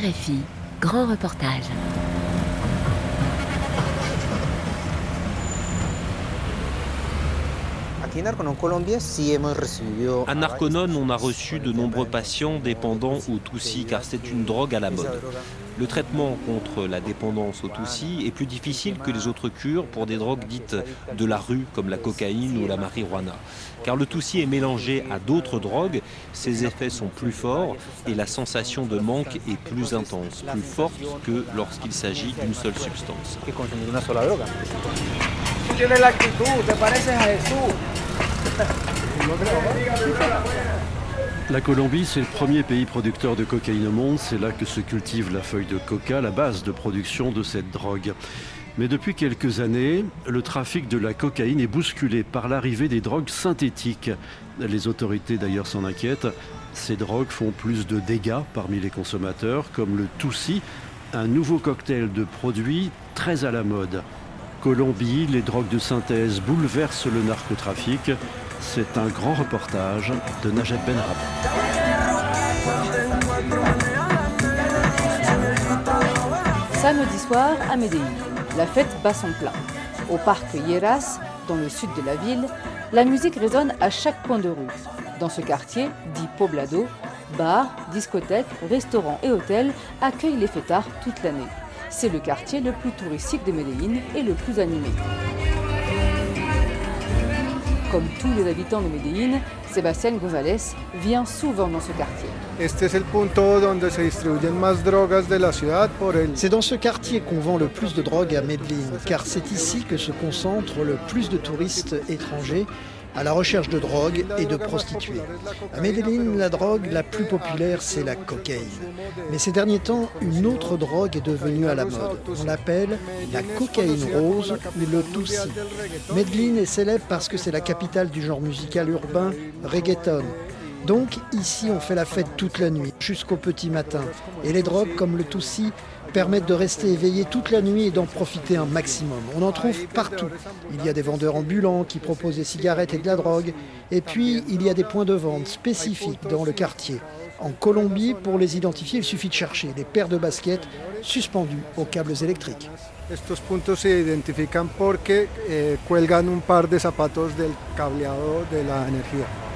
RFI, grand reportage. À Narconon, on a reçu de nombreux patients dépendants au Tutsi car c'est une drogue à la mode. Le traitement contre la dépendance au Tutsi est plus difficile que les autres cures pour des drogues dites de la rue comme la cocaïne ou la marijuana. Car le Tutsi est mélangé à d'autres drogues, ses effets sont plus forts et la sensation de manque est plus intense, plus forte que lorsqu'il s'agit d'une seule substance. La Colombie, c'est le premier pays producteur de cocaïne au monde. C'est là que se cultive la feuille de coca, la base de production de cette drogue. Mais depuis quelques années, le trafic de la cocaïne est bousculé par l'arrivée des drogues synthétiques. Les autorités d'ailleurs s'en inquiètent. Ces drogues font plus de dégâts parmi les consommateurs, comme le Toussi, un nouveau cocktail de produits très à la mode. Colombie, les drogues de synthèse bouleversent le narcotrafic. C'est un grand reportage de Najat Benrab. Samedi soir à Medellín, la fête bat son plein. Au parc Hieras, dans le sud de la ville, la musique résonne à chaque coin de rue. Dans ce quartier, dit Poblado, bars, discothèques, restaurants et hôtels accueillent les fêtards toute l'année. C'est le quartier le plus touristique de Medellín et le plus animé. Comme tous les habitants de Medellín, Sébastien González vient souvent dans ce quartier. C'est dans ce quartier qu'on vend le plus de drogue à Medellín, car c'est ici que se concentrent le plus de touristes étrangers à la recherche de drogue et de prostituées. À Medellín, la drogue la plus populaire, c'est la cocaïne. Mais ces derniers temps, une autre drogue est devenue à la mode. On l'appelle la cocaïne rose ou le Tutsi. Medellín est célèbre parce que c'est la capitale du genre musical urbain reggaeton. Donc ici, on fait la fête toute la nuit, jusqu'au petit matin. Et les drogues comme le Tutsi permettent de rester éveillé toute la nuit et d'en profiter un maximum. On en trouve partout. Il y a des vendeurs ambulants qui proposent des cigarettes et de la drogue. Et puis, il y a des points de vente spécifiques dans le quartier. En Colombie, pour les identifier, il suffit de chercher des paires de baskets suspendues aux câbles électriques. Estos puntos se identifican porque eh, cuelgan un par de zapatos del cableado de la energía.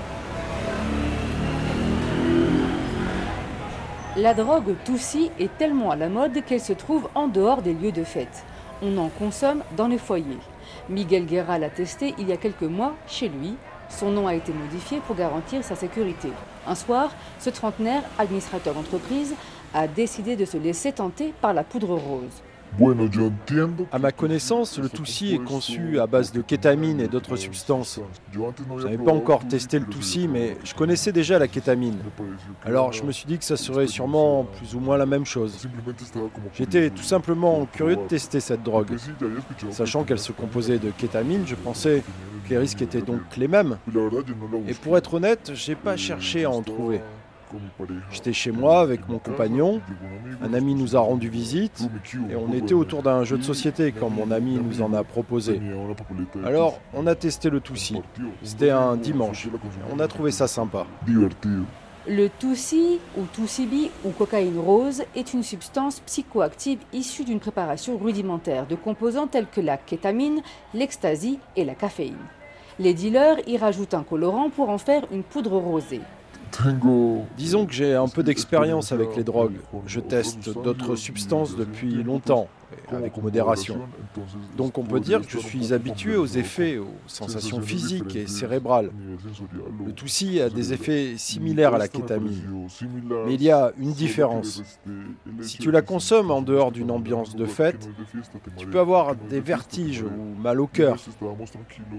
La drogue Toussi est tellement à la mode qu'elle se trouve en dehors des lieux de fête. On en consomme dans les foyers. Miguel Guerra l'a testé il y a quelques mois chez lui. Son nom a été modifié pour garantir sa sécurité. Un soir, ce trentenaire, administrateur d'entreprise, a décidé de se laisser tenter par la poudre rose. À ma connaissance, le Toussi est conçu à base de kétamine et d'autres substances. Je n'avais pas encore testé le Toussi, mais je connaissais déjà la kétamine. Alors je me suis dit que ça serait sûrement plus ou moins la même chose. J'étais tout simplement curieux de tester cette drogue. Sachant qu'elle se composait de kétamine, je pensais que les risques étaient donc les mêmes. Et pour être honnête, j'ai pas cherché à en trouver. J'étais chez moi avec mon compagnon, un ami nous a rendu visite et on était autour d'un jeu de société quand mon ami nous en a proposé. Alors on a testé le Toussi. C'était un dimanche. On a trouvé ça sympa. Le Toussi ou Toussibi ou cocaïne rose est une substance psychoactive issue d'une préparation rudimentaire de composants tels que la kétamine, l'ecstasy et la caféine. Les dealers y rajoutent un colorant pour en faire une poudre rosée. Disons que j'ai un peu d'expérience avec les drogues. Je teste d'autres substances depuis longtemps, avec modération. Donc on peut dire que je suis habitué aux effets, aux sensations physiques et cérébrales. Le Toussi a des effets similaires à la kétamine. Mais il y a une différence. Si tu la consommes en dehors d'une ambiance de fête, tu peux avoir des vertiges ou mal au cœur.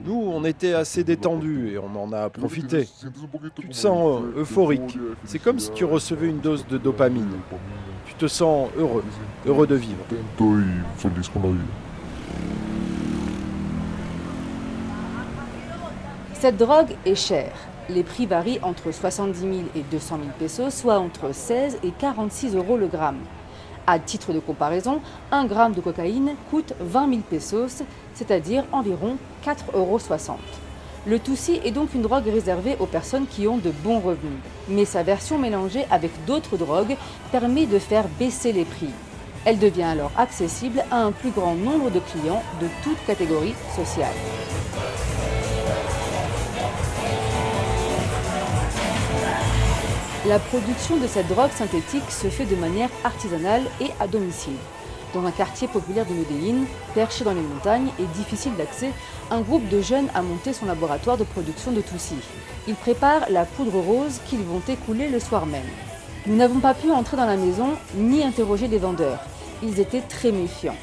Nous, on était assez détendus et on en a profité. Tu te sens euphorique. C'est comme si tu recevais une dose de dopamine. Tu te sens heureux, heureux de vivre. Cette drogue est chère. Les prix varient entre 70 000 et 200 000 pesos, soit entre 16 et 46 euros le gramme. À titre de comparaison, un gramme de cocaïne coûte 20 000 pesos, c'est-à-dire environ 4,60 euros. Le Toussi est donc une drogue réservée aux personnes qui ont de bons revenus. Mais sa version mélangée avec d'autres drogues permet de faire baisser les prix. Elle devient alors accessible à un plus grand nombre de clients de toutes catégories sociales. La production de cette drogue synthétique se fait de manière artisanale et à domicile. Dans un quartier populaire de Medellín, perché dans les montagnes et difficile d'accès, un groupe de jeunes a monté son laboratoire de production de Toussi. Ils préparent la poudre rose qu'ils vont écouler le soir même. Nous n'avons pas pu entrer dans la maison ni interroger les vendeurs. Ils étaient très méfiants.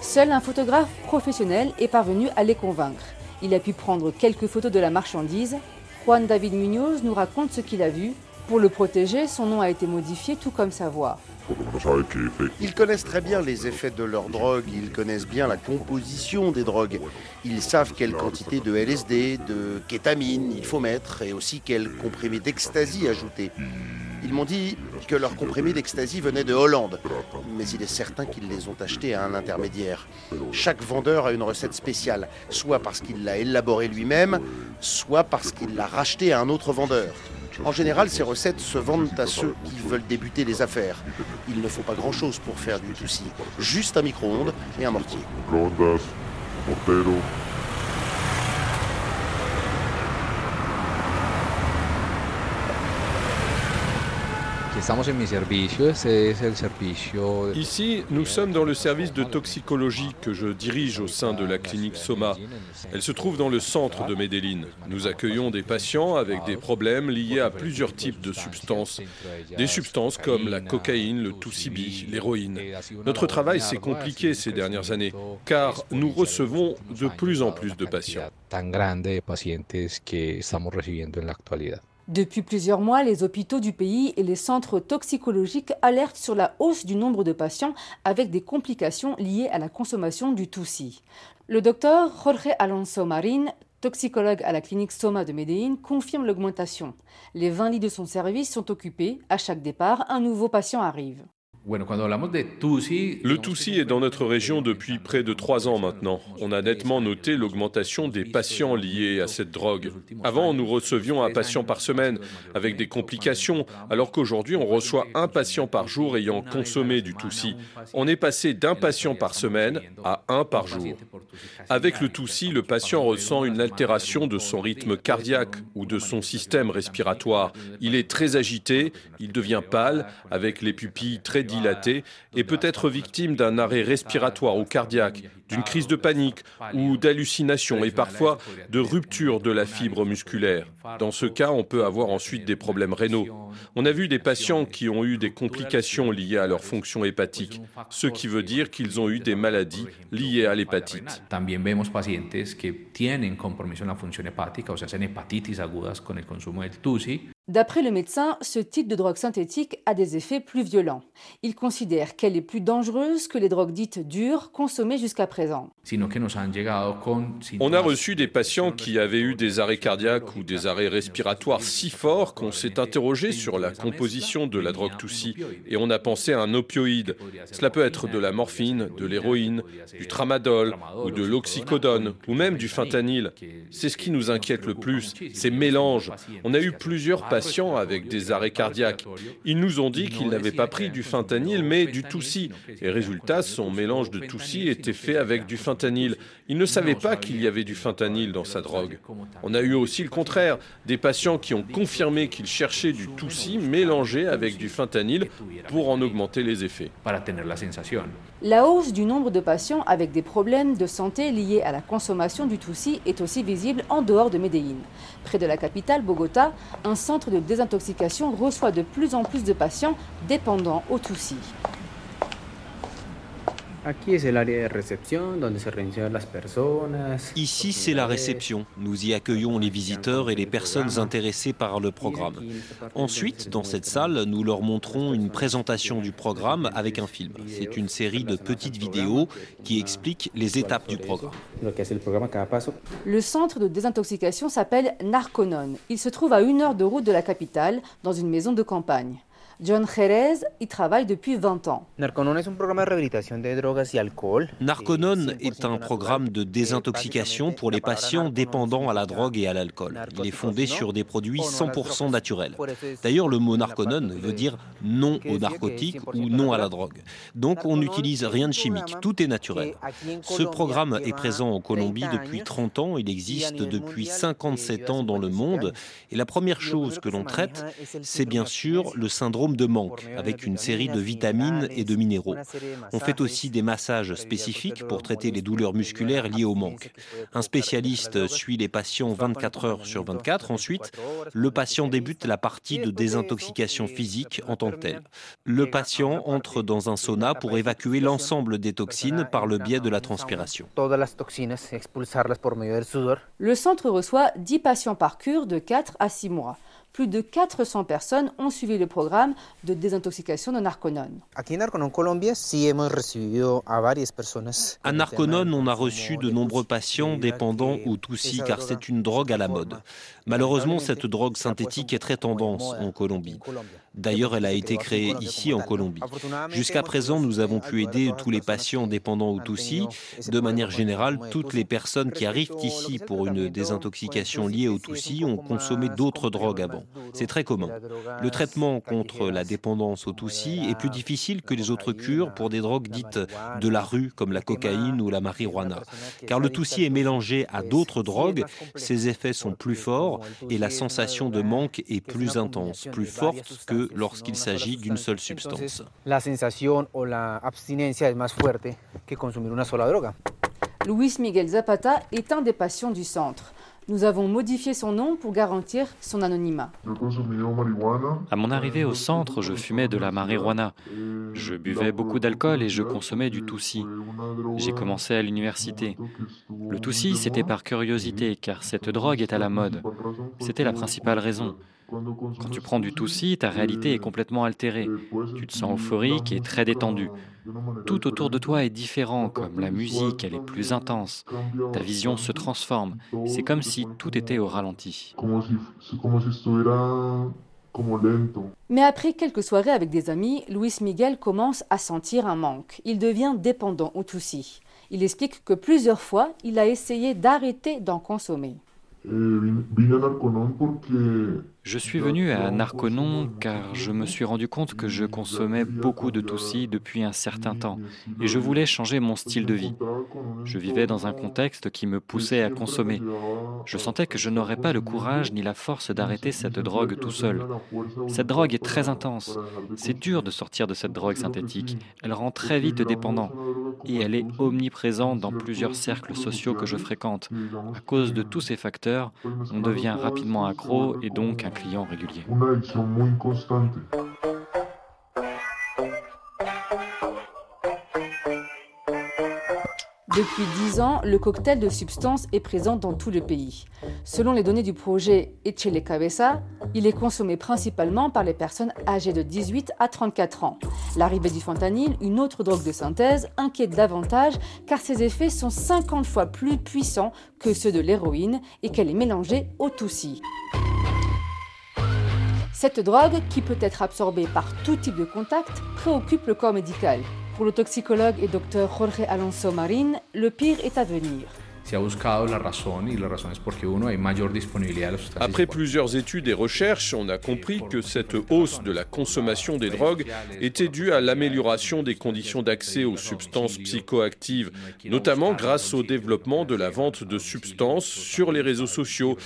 Seul un photographe professionnel est parvenu à les convaincre. Il a pu prendre quelques photos de la marchandise. Juan David Munoz nous raconte ce qu'il a vu pour le protéger, son nom a été modifié tout comme sa voix. Ils connaissent très bien les effets de leur drogue, ils connaissent bien la composition des drogues. Ils savent quelle quantité de LSD, de kétamine il faut mettre et aussi quel comprimé d'ecstasy ajouter. Ils m'ont dit que leur comprimé d'ecstasy venait de Hollande, mais il est certain qu'ils les ont achetés à un intermédiaire. Chaque vendeur a une recette spéciale, soit parce qu'il l'a élaborée lui-même, soit parce qu'il l'a racheté à un autre vendeur. En général, ces recettes se vendent à ceux qui veulent débuter les affaires. Il ne faut pas grand-chose pour faire du toussi, juste un micro-ondes et un mortier. Ici, nous sommes dans le service de toxicologie que je dirige au sein de la clinique Soma. Elle se trouve dans le centre de Medellín. Nous accueillons des patients avec des problèmes liés à plusieurs types de substances. Des substances comme la cocaïne, le Tussibi, l'héroïne. Notre travail s'est compliqué ces dernières années car nous recevons de plus en plus de patients. Depuis plusieurs mois, les hôpitaux du pays et les centres toxicologiques alertent sur la hausse du nombre de patients avec des complications liées à la consommation du Toussi. Le docteur Jorge Alonso Marin, toxicologue à la clinique Soma de Medellín, confirme l'augmentation. Les 20 lits de son service sont occupés. À chaque départ, un nouveau patient arrive. Le Toussi est dans notre région depuis près de trois ans maintenant. On a nettement noté l'augmentation des patients liés à cette drogue. Avant, nous recevions un patient par semaine avec des complications, alors qu'aujourd'hui, on reçoit un patient par jour ayant consommé du Toussi. On est passé d'un patient par semaine à un par jour. Avec le Toussi, le patient ressent une altération de son rythme cardiaque ou de son système respiratoire. Il est très agité, il devient pâle, avec les pupilles très dilaté et peut être victime d'un arrêt respiratoire ou cardiaque, d'une crise de panique ou d'hallucination et parfois de rupture de la fibre musculaire. Dans ce cas, on peut avoir ensuite des problèmes rénaux. On a vu des patients qui ont eu des complications liées à leur fonction hépatique, ce qui veut dire qu'ils ont eu des maladies liées à l'hépatite. D'après le médecin, ce type de drogue synthétique a des effets plus violents. Il considère qu'elle est plus dangereuse que les drogues dites dures consommées jusqu'à présent. On a reçu des patients qui avaient eu des arrêts cardiaques ou des arrêts respiratoires si forts qu'on s'est interrogé sur la composition de la drogue Toussi et on a pensé à un opioïde. Cela peut être de la morphine, de l'héroïne, du tramadol ou de l'oxycodone ou même du fentanyl. C'est ce qui nous inquiète le plus, ces mélanges. On a eu plusieurs patients avec des arrêts cardiaques. Ils nous ont dit qu'ils n'avaient pas pris du fentanyl, mais du Toussi. Et résultat, son mélange de Toussi était fait avec du fentanyl. Ils ne savaient pas qu'il y avait du fentanyl dans sa drogue. On a eu aussi le contraire, des patients qui ont confirmé qu'ils cherchaient du Toussi mélangé avec du fentanyl pour en augmenter les effets. La hausse du nombre de patients avec des problèmes de santé liés à la consommation du Toussi est aussi visible en dehors de Medellín. Près de la capitale, Bogota, un centre de désintoxication reçoit de plus en plus de patients dépendants au Toussi. Ici, c'est la réception. Nous y accueillons les visiteurs et les personnes intéressées par le programme. Ensuite, dans cette salle, nous leur montrons une présentation du programme avec un film. C'est une série de petites vidéos qui expliquent les étapes du programme. Le centre de désintoxication s'appelle Narconon. Il se trouve à une heure de route de la capitale, dans une maison de campagne. John Jerez y travaille depuis 20 ans. Narconon est un programme de désintoxication pour les patients dépendants à la drogue et à l'alcool. Il est fondé sur des produits 100% naturels. D'ailleurs, le mot narconon veut dire non aux narcotiques ou non à la drogue. Donc on n'utilise rien de chimique, tout est naturel. Ce programme est présent en Colombie depuis 30 ans, il existe depuis 57 ans dans le monde et la première chose que l'on traite, c'est bien sûr le syndrome de manque, avec une série de vitamines et de minéraux. On fait aussi des massages spécifiques pour traiter les douleurs musculaires liées au manque. Un spécialiste suit les patients 24 heures sur 24. Ensuite, le patient débute la partie de désintoxication physique en tant que telle. Le patient entre dans un sauna pour évacuer l'ensemble des toxines par le biais de la transpiration. Le centre reçoit 10 patients par cure de 4 à 6 mois plus de 400 personnes ont suivi le programme de désintoxication de Narconon. À Narconon, on a reçu de nombreux patients dépendants ou Tutsi car c'est une drogue à la mode. Malheureusement, cette drogue synthétique est très tendance en Colombie. D'ailleurs, elle a été créée ici en Colombie. Jusqu'à présent, nous avons pu aider tous les patients dépendants ou Tutsi. De manière générale, toutes les personnes qui arrivent ici pour une désintoxication liée au Tutsi ont consommé d'autres drogues avant. C'est très commun. Le traitement contre la dépendance au Tutsi est plus difficile que les autres cures pour des drogues dites de la rue, comme la cocaïne ou la marijuana. Car le Tutsi est mélangé à d'autres drogues, ses effets sont plus forts et la sensation de manque est plus intense, plus forte que lorsqu'il s'agit d'une seule substance. La sensation ou la abstinencia est plus forte que consommer une seule drogue. Luis Miguel Zapata est un des patients du centre. Nous avons modifié son nom pour garantir son anonymat. À mon arrivée au centre, je fumais de la marijuana. Je buvais beaucoup d'alcool et je consommais du Toussi. J'ai commencé à l'université. Le Toussi, c'était par curiosité, car cette drogue est à la mode. C'était la principale raison. Quand tu prends du Toussi, ta réalité est complètement altérée. Tu te sens euphorique et très détendu. Tout autour de toi est différent, comme la musique, elle est plus intense. Ta vision se transforme. C'est comme si tout était au ralenti. Mais après quelques soirées avec des amis, Luis Miguel commence à sentir un manque. Il devient dépendant au Toussi. Il explique que plusieurs fois, il a essayé d'arrêter d'en consommer. Je suis venu à Narconon car je me suis rendu compte que je consommais beaucoup de Tutsi depuis un certain temps et je voulais changer mon style de vie. Je vivais dans un contexte qui me poussait à consommer. Je sentais que je n'aurais pas le courage ni la force d'arrêter cette drogue tout seul. Cette drogue est très intense. C'est dur de sortir de cette drogue synthétique. Elle rend très vite dépendant et elle est omniprésente dans plusieurs cercles sociaux que je fréquente. À cause de tous ces facteurs, on devient rapidement accro et donc un client régulier. Depuis 10 ans, le cocktail de substances est présent dans tout le pays. Selon les données du projet Echele Cabeza, il est consommé principalement par les personnes âgées de 18 à 34 ans. L'arrivée du fentanyl, une autre drogue de synthèse, inquiète davantage car ses effets sont 50 fois plus puissants que ceux de l'héroïne et qu'elle est mélangée au Tutsi. Cette drogue, qui peut être absorbée par tout type de contact, préoccupe le corps médical. Pour le toxicologue et docteur Jorge Alonso Marin, le pire est à venir. Après plusieurs études et recherches, on a compris que cette hausse de la consommation des drogues était due à l'amélioration des conditions d'accès aux substances psychoactives, notamment grâce au développement de la vente de substances sur les réseaux sociaux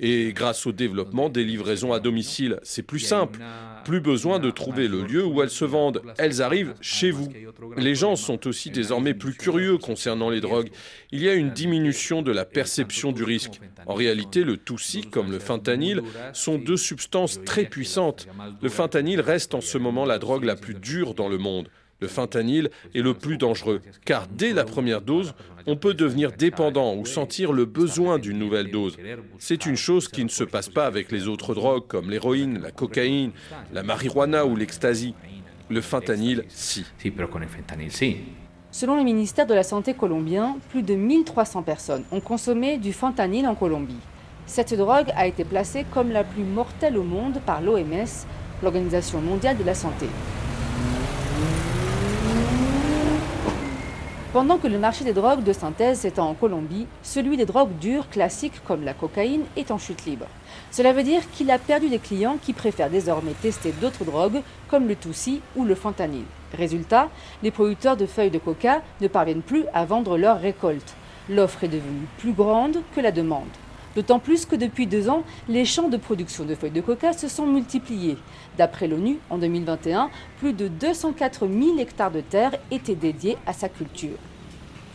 et grâce au développement des livraisons à domicile. C'est plus simple. Plus besoin de trouver le lieu où elles se vendent. Elles arrivent chez vous. Les gens sont aussi désormais plus curieux concernant les drogues. Il y a une diminution de la perception du risque. En réalité, le Tutsi comme le fentanyl sont deux substances très puissantes. Le fentanyl reste en ce moment la drogue la plus dure dans le monde. Le fentanyl est le plus dangereux, car dès la première dose, on peut devenir dépendant ou sentir le besoin d'une nouvelle dose. C'est une chose qui ne se passe pas avec les autres drogues comme l'héroïne, la cocaïne, la marijuana ou l'ecstasy. Le fentanyl, si. Selon le ministère de la Santé colombien, plus de 1300 personnes ont consommé du fentanyl en Colombie. Cette drogue a été placée comme la plus mortelle au monde par l'OMS l'Organisation mondiale de la santé. Pendant que le marché des drogues de synthèse s'étend en Colombie, celui des drogues dures classiques comme la cocaïne est en chute libre. Cela veut dire qu'il a perdu des clients qui préfèrent désormais tester d'autres drogues comme le Toussi ou le fentanyl. Résultat, les producteurs de feuilles de coca ne parviennent plus à vendre leurs récoltes. L'offre est devenue plus grande que la demande. D'autant plus que depuis deux ans, les champs de production de feuilles de coca se sont multipliés. D'après l'ONU, en 2021, plus de 204 000 hectares de terre étaient dédiés à sa culture.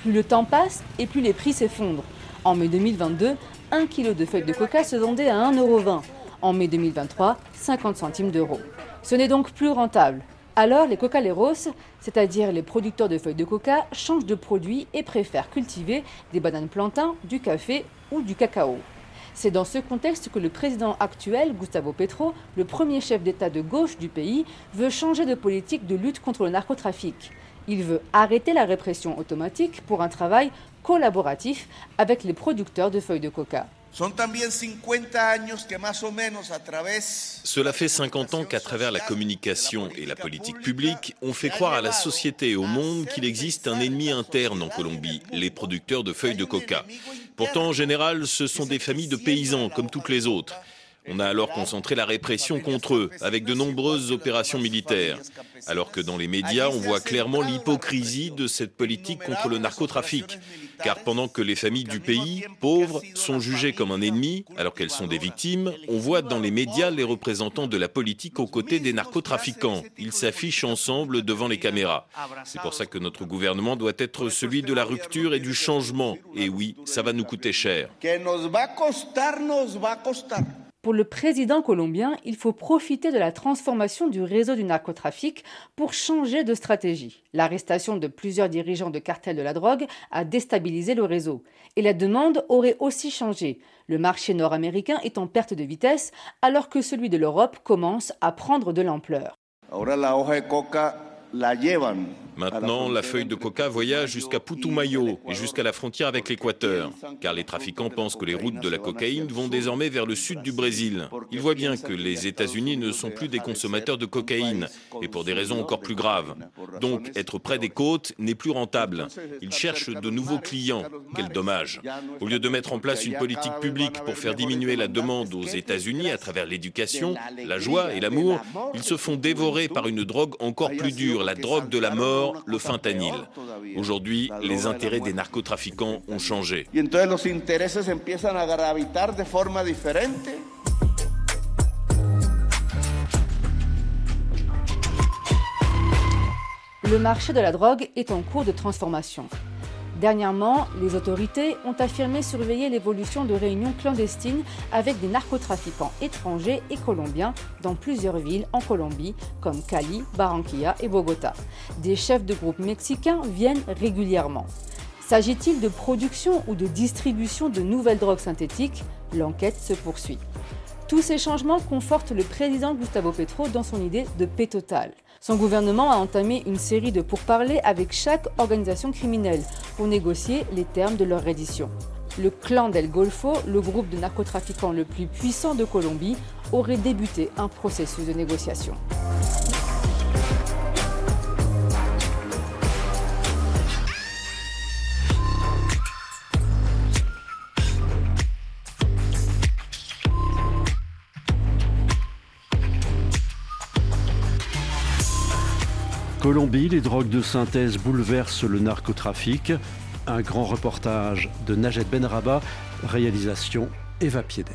Plus le temps passe et plus les prix s'effondrent. En mai 2022, 1 kg de feuilles de coca se vendait à 1,20€. En mai 2023, 50 centimes d'euros. Ce n'est donc plus rentable. Alors les cocaleros, c'est-à-dire les producteurs de feuilles de coca, changent de produit et préfèrent cultiver des bananes plantains, du café ou du cacao. C'est dans ce contexte que le président actuel, Gustavo Petro, le premier chef d'État de gauche du pays, veut changer de politique de lutte contre le narcotrafic. Il veut arrêter la répression automatique pour un travail collaboratif avec les producteurs de feuilles de coca. Cela fait 50 ans qu'à travers la communication et la politique publique, on fait croire à la société et au monde qu'il existe un ennemi interne en Colombie, les producteurs de feuilles de coca. Pourtant, en général, ce sont des familles de paysans comme toutes les autres. On a alors concentré la répression contre eux, avec de nombreuses opérations militaires. Alors que dans les médias, on voit clairement l'hypocrisie de cette politique contre le narcotrafic. Car pendant que les familles du pays, pauvres, sont jugées comme un ennemi, alors qu'elles sont des victimes, on voit dans les médias les représentants de la politique aux côtés des narcotrafiquants. Ils s'affichent ensemble devant les caméras. C'est pour ça que notre gouvernement doit être celui de la rupture et du changement. Et oui, ça va nous coûter cher. Pour le président colombien, il faut profiter de la transformation du réseau du narcotrafic pour changer de stratégie. L'arrestation de plusieurs dirigeants de cartels de la drogue a déstabilisé le réseau. Et la demande aurait aussi changé. Le marché nord-américain est en perte de vitesse alors que celui de l'Europe commence à prendre de l'ampleur. Maintenant, la feuille de coca voyage jusqu'à Putumayo et jusqu'à la frontière avec l'Équateur, car les trafiquants pensent que les routes de la cocaïne vont désormais vers le sud du Brésil. Ils voient bien que les États-Unis ne sont plus des consommateurs de cocaïne, et pour des raisons encore plus graves. Donc, être près des côtes n'est plus rentable. Ils cherchent de nouveaux clients. Quel dommage. Au lieu de mettre en place une politique publique pour faire diminuer la demande aux États-Unis à travers l'éducation, la joie et l'amour, ils se font dévorer par une drogue encore plus dure, la drogue de la mort le fentanyl. Aujourd'hui, les intérêts des narcotrafiquants ont changé. Le marché de la drogue est en cours de transformation. Dernièrement, les autorités ont affirmé surveiller l'évolution de réunions clandestines avec des narcotrafiquants étrangers et colombiens dans plusieurs villes en Colombie, comme Cali, Barranquilla et Bogota. Des chefs de groupes mexicains viennent régulièrement. S'agit-il de production ou de distribution de nouvelles drogues synthétiques? L'enquête se poursuit. Tous ces changements confortent le président Gustavo Petro dans son idée de paix totale. Son gouvernement a entamé une série de pourparlers avec chaque organisation criminelle pour négocier les termes de leur reddition. Le clan del Golfo, le groupe de narcotrafiquants le plus puissant de Colombie, aurait débuté un processus de négociation. Colombie, les drogues de synthèse bouleversent le narcotrafic. Un grand reportage de Najed Benraba, réalisation Eva Piedel.